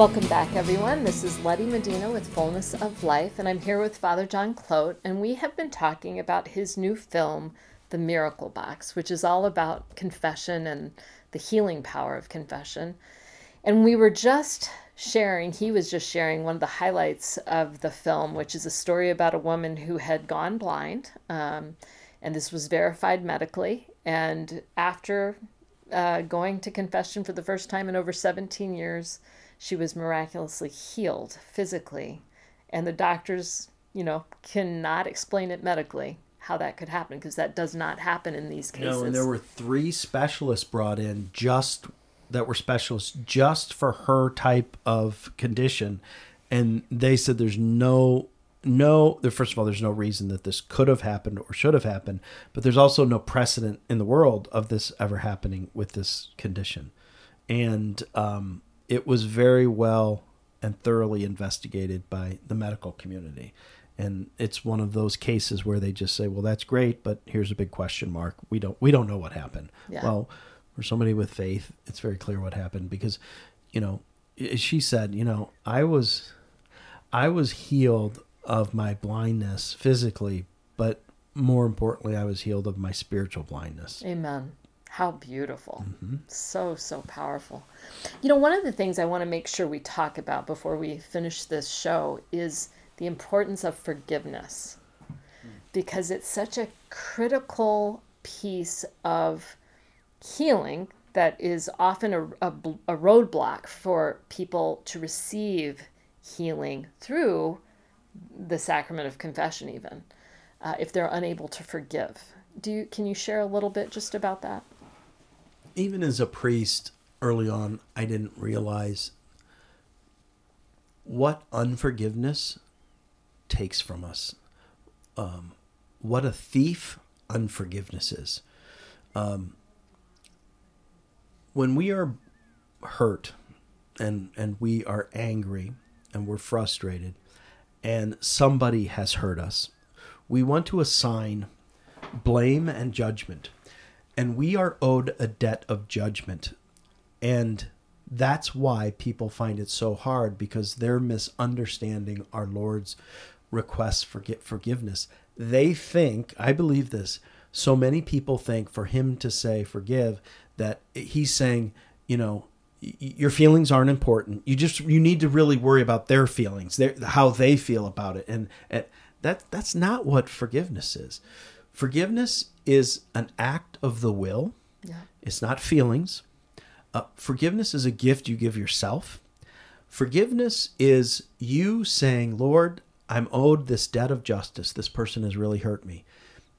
Welcome back, everyone. This is Letty Medina with Fullness of Life, and I'm here with Father John Clote, and we have been talking about his new film, The Miracle Box, which is all about confession and the healing power of confession. And we were just sharing, he was just sharing one of the highlights of the film, which is a story about a woman who had gone blind. Um, and this was verified medically. And after uh, going to confession for the first time in over 17 years, she was miraculously healed physically. And the doctors, you know, cannot explain it medically how that could happen because that does not happen in these cases. No, and there were three specialists brought in just that were specialists just for her type of condition, and they said there's no no first of all there's no reason that this could have happened or should have happened but there's also no precedent in the world of this ever happening with this condition and um, it was very well and thoroughly investigated by the medical community and it's one of those cases where they just say well that's great but here's a big question mark we don't we don't know what happened Yeah. well for somebody with faith it's very clear what happened because you know she said you know i was i was healed of my blindness physically but more importantly i was healed of my spiritual blindness Amen. How beautiful. So, so powerful. You know, one of the things I want to make sure we talk about before we finish this show is the importance of forgiveness because it's such a critical piece of healing that is often a, a, a roadblock for people to receive healing through the sacrament of confession, even uh, if they're unable to forgive. Do you, can you share a little bit just about that? Even as a priest early on, I didn't realize what unforgiveness takes from us. Um, what a thief unforgiveness is. Um, when we are hurt and and we are angry and we're frustrated and somebody has hurt us, we want to assign blame and judgment and we are owed a debt of judgment. And that's why people find it so hard because they're misunderstanding our Lord's request for forgiveness. They think, I believe this, so many people think for him to say forgive that he's saying, you know, your feelings aren't important. You just you need to really worry about their feelings, their how they feel about it. And, and that that's not what forgiveness is. Forgiveness is an act of the will. Yeah. It's not feelings. Uh, forgiveness is a gift you give yourself. Forgiveness is you saying, Lord, I'm owed this debt of justice. This person has really hurt me.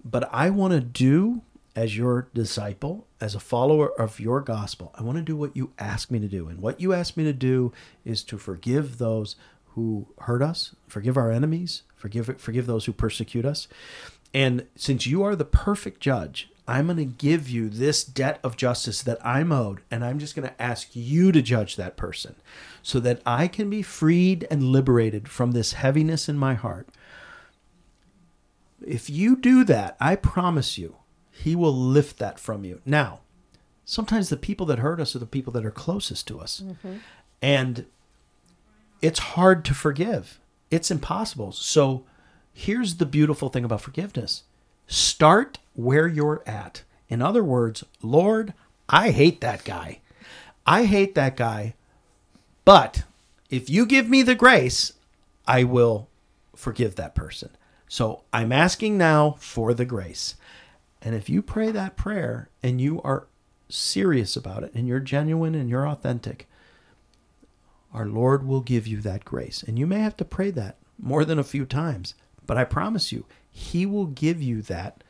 But I want to do, as your disciple, as a follower of your gospel, I want to do what you ask me to do. And what you ask me to do is to forgive those who hurt us, forgive our enemies, forgive forgive those who persecute us. And since you are the perfect judge, I'm going to give you this debt of justice that I'm owed, and I'm just going to ask you to judge that person so that I can be freed and liberated from this heaviness in my heart. If you do that, I promise you, He will lift that from you. Now, sometimes the people that hurt us are the people that are closest to us. Mm-hmm. And it's hard to forgive, it's impossible. So, here's the beautiful thing about forgiveness start where you're at. In other words, Lord, I hate that guy. I hate that guy. But if you give me the grace, I will forgive that person. So I'm asking now for the grace. And if you pray that prayer and you are serious about it and you're genuine and you're authentic, our Lord will give you that grace. And you may have to pray that more than a few times, but I promise you, He will give you that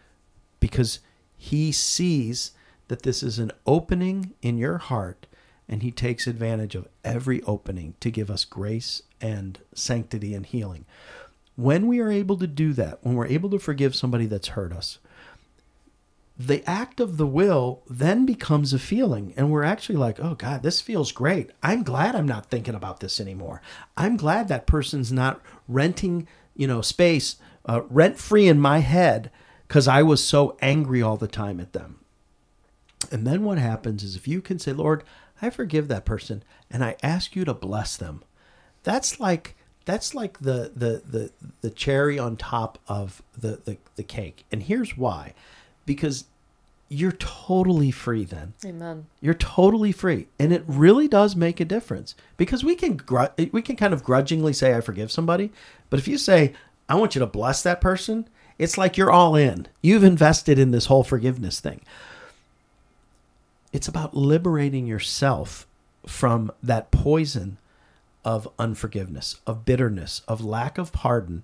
because He sees that this is an opening in your heart and He takes advantage of every opening to give us grace and sanctity and healing. When we are able to do that, when we're able to forgive somebody that's hurt us, the act of the will then becomes a feeling and we're actually like oh god this feels great i'm glad i'm not thinking about this anymore i'm glad that person's not renting you know space uh, rent free in my head because i was so angry all the time at them. And then what happens is if you can say lord i forgive that person and i ask you to bless them that's like that's like the the the, the cherry on top of the, the the cake. And here's why. Because you're totally free then. Amen. you're totally free. And it really does make a difference. Because we can gr- we can kind of grudgingly say i forgive somebody. But if you say i want you to bless that person it's like you're all in. You've invested in this whole forgiveness thing. It's about liberating yourself from that poison of unforgiveness, of bitterness, of lack of pardon.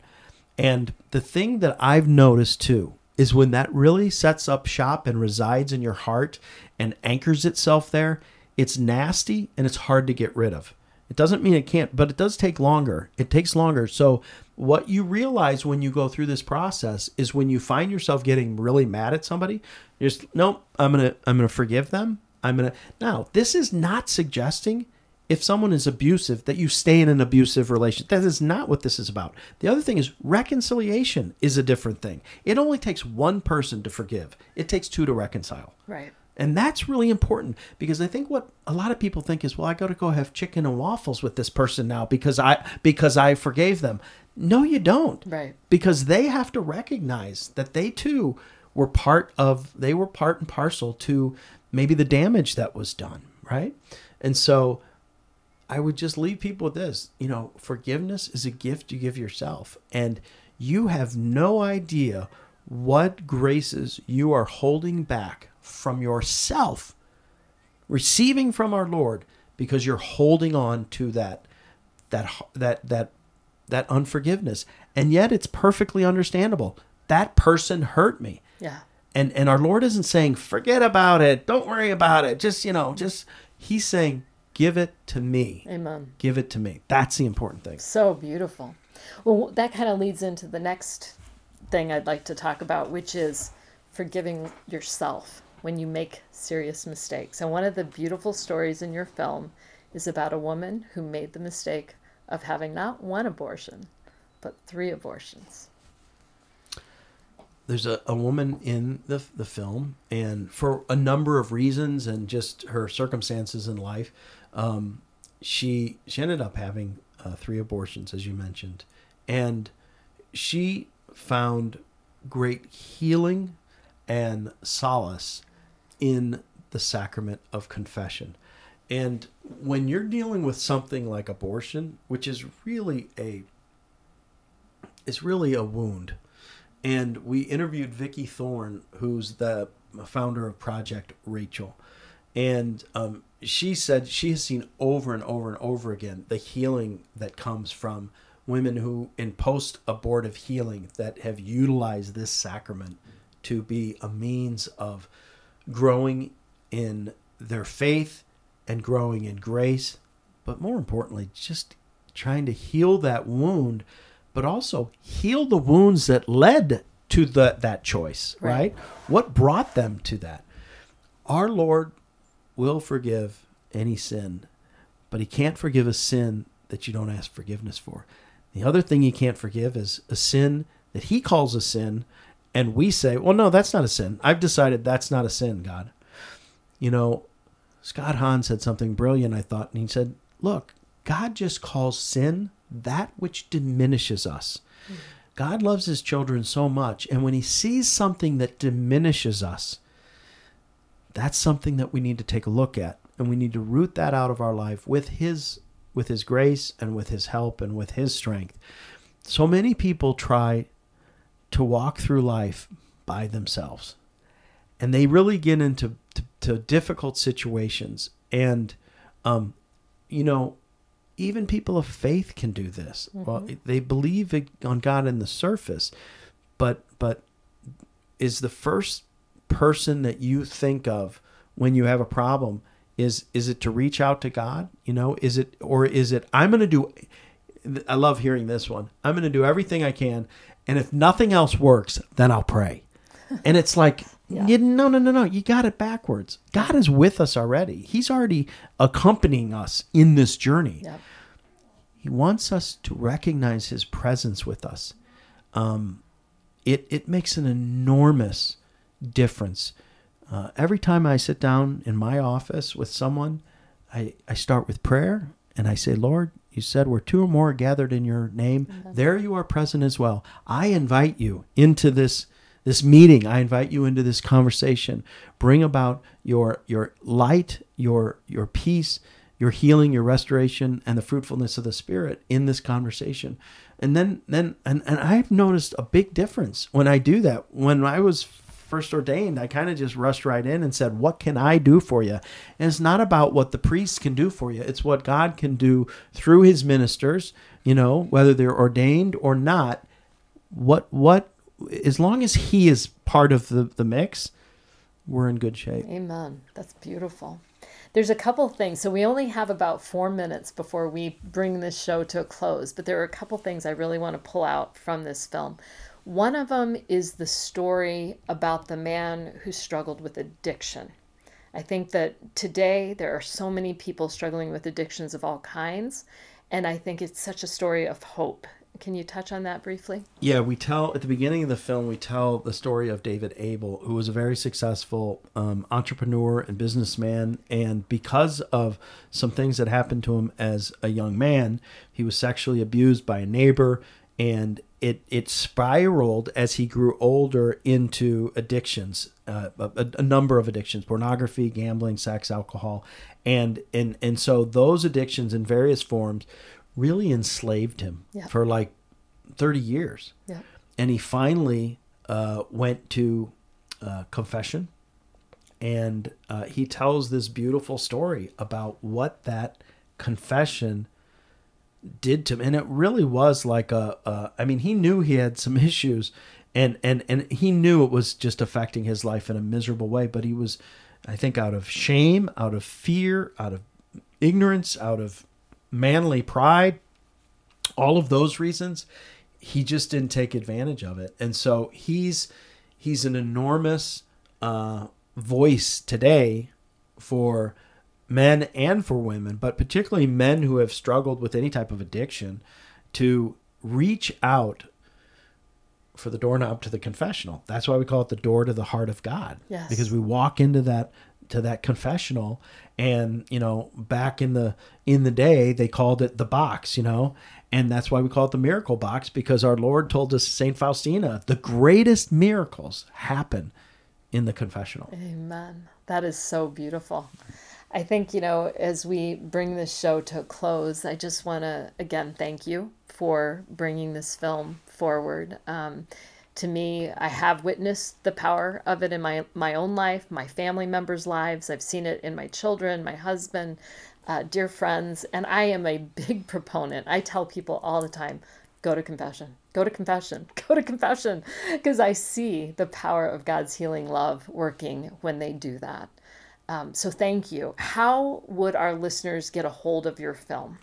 And the thing that I've noticed too is when that really sets up shop and resides in your heart and anchors itself there, it's nasty and it's hard to get rid of. It doesn't mean it can't, but it does take longer. It takes longer. So, what you realize when you go through this process is when you find yourself getting really mad at somebody, you're just, nope, I'm to I'm to forgive them. I'm to Now, this is not suggesting if someone is abusive that you stay in an abusive relationship. That is not what this is about. The other thing is reconciliation is a different thing. It only takes one person to forgive. It takes two to reconcile. Right. And that's really important because I think what a lot of people think is, well, I got to go have chicken and waffles with this person now because I because I forgave them. No, you don't. Right. Because they have to recognize that they too were part of they were part and parcel to maybe the damage that was done, right? And so I would just leave people with this, you know, forgiveness is a gift you give yourself and you have no idea what graces you are holding back from yourself, receiving from our Lord, because you're holding on to that that that that that unforgiveness. And yet it's perfectly understandable. That person hurt me. Yeah. And and our Lord isn't saying, forget about it, don't worry about it. Just, you know, just he's saying, give it to me. Amen. Give it to me. That's the important thing. So beautiful. Well, that kind of leads into the next thing I'd like to talk about, which is forgiving yourself when you make serious mistakes. And one of the beautiful stories in your film is about a woman who made the mistake of having not one abortion, but three abortions. There's a, a woman in the, the film, and for a number of reasons and just her circumstances in life, um, she she ended up having uh, three abortions, as you mentioned, and she found great healing and solace in the sacrament of confession. And when you're dealing with something like abortion, which is really a it's really a wound. And we interviewed Vicki Thorn, who's the founder of Project Rachel. And um, she said she has seen over and over and over again the healing that comes from women who, in post abortive healing, that have utilized this sacrament to be a means of growing in their faith and growing in grace, but more importantly, just trying to heal that wound, but also heal the wounds that led to the, that choice, right. right? What brought them to that? Our Lord will forgive any sin, but He can't forgive a sin that you don't ask forgiveness for. The other thing He can't forgive is a sin that He calls a sin and we say, well, no, that's not a sin. I've decided that's not a sin, God. You know, Scott Hahn said something brilliant, I thought, and he said, look, God just calls sin that which diminishes us. Mm-hmm. God loves his children so much, and when he sees something that diminishes us, that's something that we need to take a look at, and we need to root that out of our life with his with his grace and with his help and with his strength. So many people try to walk through life by themselves. And they really get into to, to difficult situations. And, um, you know, even people of faith can do this. Mm-hmm. Well, they believe on God in the surface, but but is the first person that you think of when you have a problem is is it to reach out to God? You know, is it or is it I'm going to do I love hearing this one. I'm going to do everything I can and if nothing else works, then I'll pray. And it's like, [laughs] yeah. you, no, no, no, no. You got it backwards. God is with us already. He's already accompanying us in this journey. Yep. He wants us to recognize His presence with us. Um, it it makes an enormous difference. Uh, every time I sit down in my office with someone, I, I start with prayer and I say, Lord, you said, where two or more are gathered in your name, there you are present as well. I invite you into this this meeting. I invite you into this conversation. Bring about your your light, your your peace, your healing, your restoration, and the fruitfulness of the Spirit in this conversation. And then then and, and I've noticed a big difference when I do that. When I was first ordained, I kind of just rushed right in and said, What can I do for you? And it's not about what the priest can do for you, it's what God can do through his ministers, you know, whether they're ordained or not. What, what, as long as he is part of the, the mix, we're in good shape. Amen. That's beautiful. There's a couple things. So we only have about four minutes before we bring this show to a close, but there are a couple things I really want to pull out from this film. One of them is the story about the man who struggled with addiction. I think that today there are so many people struggling with addictions of all kinds, and I think it's such a story of hope can you touch on that briefly? Yeah, we tell at the beginning of the film, we tell the story of David Abel, who was a very successful um, entrepreneur and businessman. And because of some things that happened to him as a young man, he was sexually abused by a neighbor. And it, it spiraled as he grew older into addictions, uh, a, a number of addictions pornography, gambling, sex, alcohol. And, and, and so those addictions in various forms really enslaved him yeah. for like 30 years. Yeah. And he finally uh, went to uh, confession and uh, he tells this beautiful story about what that confession did to him. And it really was like a, a I mean, he knew he had some [laughs] issues and, and, and he knew it was just affecting his life in a miserable way, but he was, I think, out of shame, out of fear, out of ignorance, out of manly pride, all of those reasons, he just didn't take advantage of it. And so he's he's an enormous uh, voice today for men and for women, but particularly men who have struggled with any type of addiction to reach out for the doorknob to the confessional. That's why we call it the door to the heart of God. Yes. Because we walk into that to that confessional and you know back in the in the day they called it the box you know and that's why we call it the miracle box because our lord told us saint faustina the greatest miracles happen in the confessional amen that is so beautiful i think you know as we bring this show to a close i just want to again thank you for bringing this film forward um, to me, I have witnessed the power of it in my my own life, my family members' lives. I've seen it in my children, my husband, uh, dear friends, and I am a [laughs] big proponent. I tell people all the time, go to confession, go to confession, [laughs] go to confession, because I see the power of God's healing love working when they do that. Um, so thank you. How would our listeners get a hold of your film?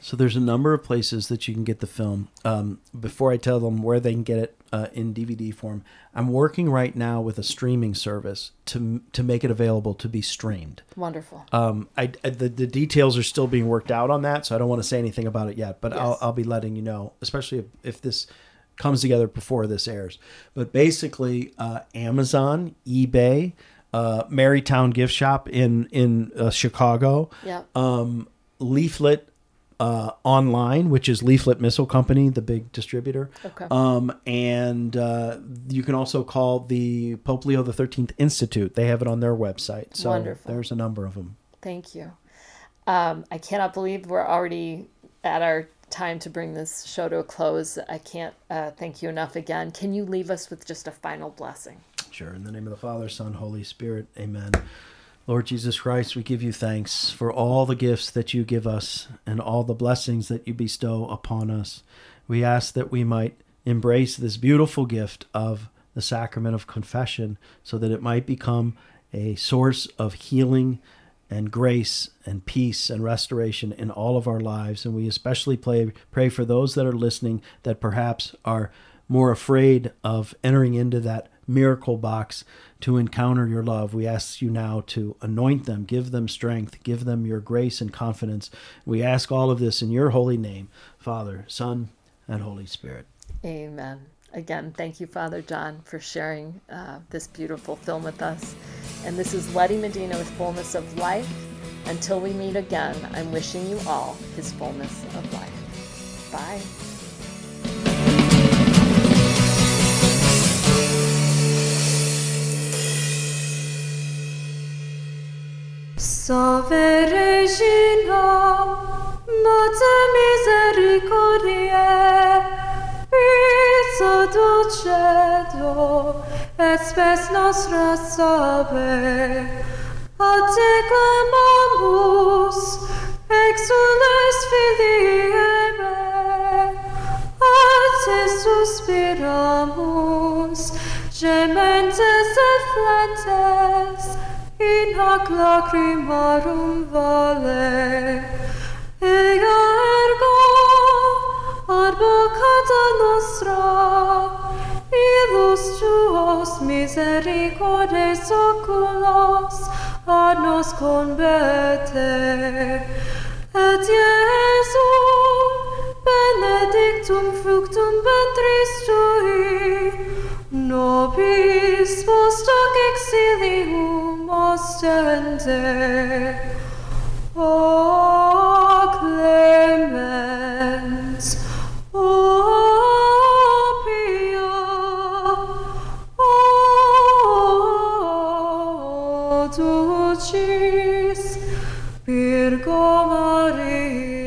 So there's a number of places that you can get the film. Um, before I tell them where they can get it uh, in DVD form, I'm working right now with a streaming service to to make it available to be streamed. Wonderful. Um, I, I the, the details are still being worked out on that, so I don't want to say anything about it yet. But yes. I'll I'll be letting you know, especially if, if this comes together before this airs. But basically, uh, Amazon, eBay, uh, Marytown Gift Shop in in uh, Chicago. Yeah. Um, Leaflet uh, online, which is Leaflet Missal Company, the big distributor. Okay. Um, and uh, you can also call the Pope Leo the Thirteenth Institute. They have it on their website. So Wonderful. there's a number of them. Thank you. Um, I cannot believe we're already at our time to bring this show to a close. I can't uh, thank you enough again. Can you leave us with just a final blessing? In the name of the Father, Son, Holy Spirit. Amen. Lord Jesus Christ, we give you thanks for all the gifts that you give us and all the blessings that you bestow upon us. We ask that we might embrace this beautiful gift of the sacrament of confession so that it might become a source of healing and grace and peace and restoration in all of our lives. And we especially pray, pray for those that are listening that perhaps are more afraid of entering into that miracle box to encounter your love. We ask you now to anoint them, give them strength, give them your grace and confidence. We ask all of this in your holy name, Father, Son, and Holy Spirit. Amen. Again, thank you, Father John, for sharing uh, this beautiful film with us. And this is Letty Medina with Fullness of Life. Until we meet again, I'm wishing you all his fullness of life. Bye. Salve Regina, Mater Misericordiae, Pizza dulce cielo, et spes nostra salve. A te clamamus, exules filii Hevae, a te suspiramus, gementes et flentes, in hoc lacrimarum vale. Ega ergo, advocata nostra, ilus tuos misericordes oculos, ad nos converte. Et Iesum, benedictum fructum ventris tui, nobis post hoc exilium ostende. O clemens, o pia, o dulcis, Virgo Maria.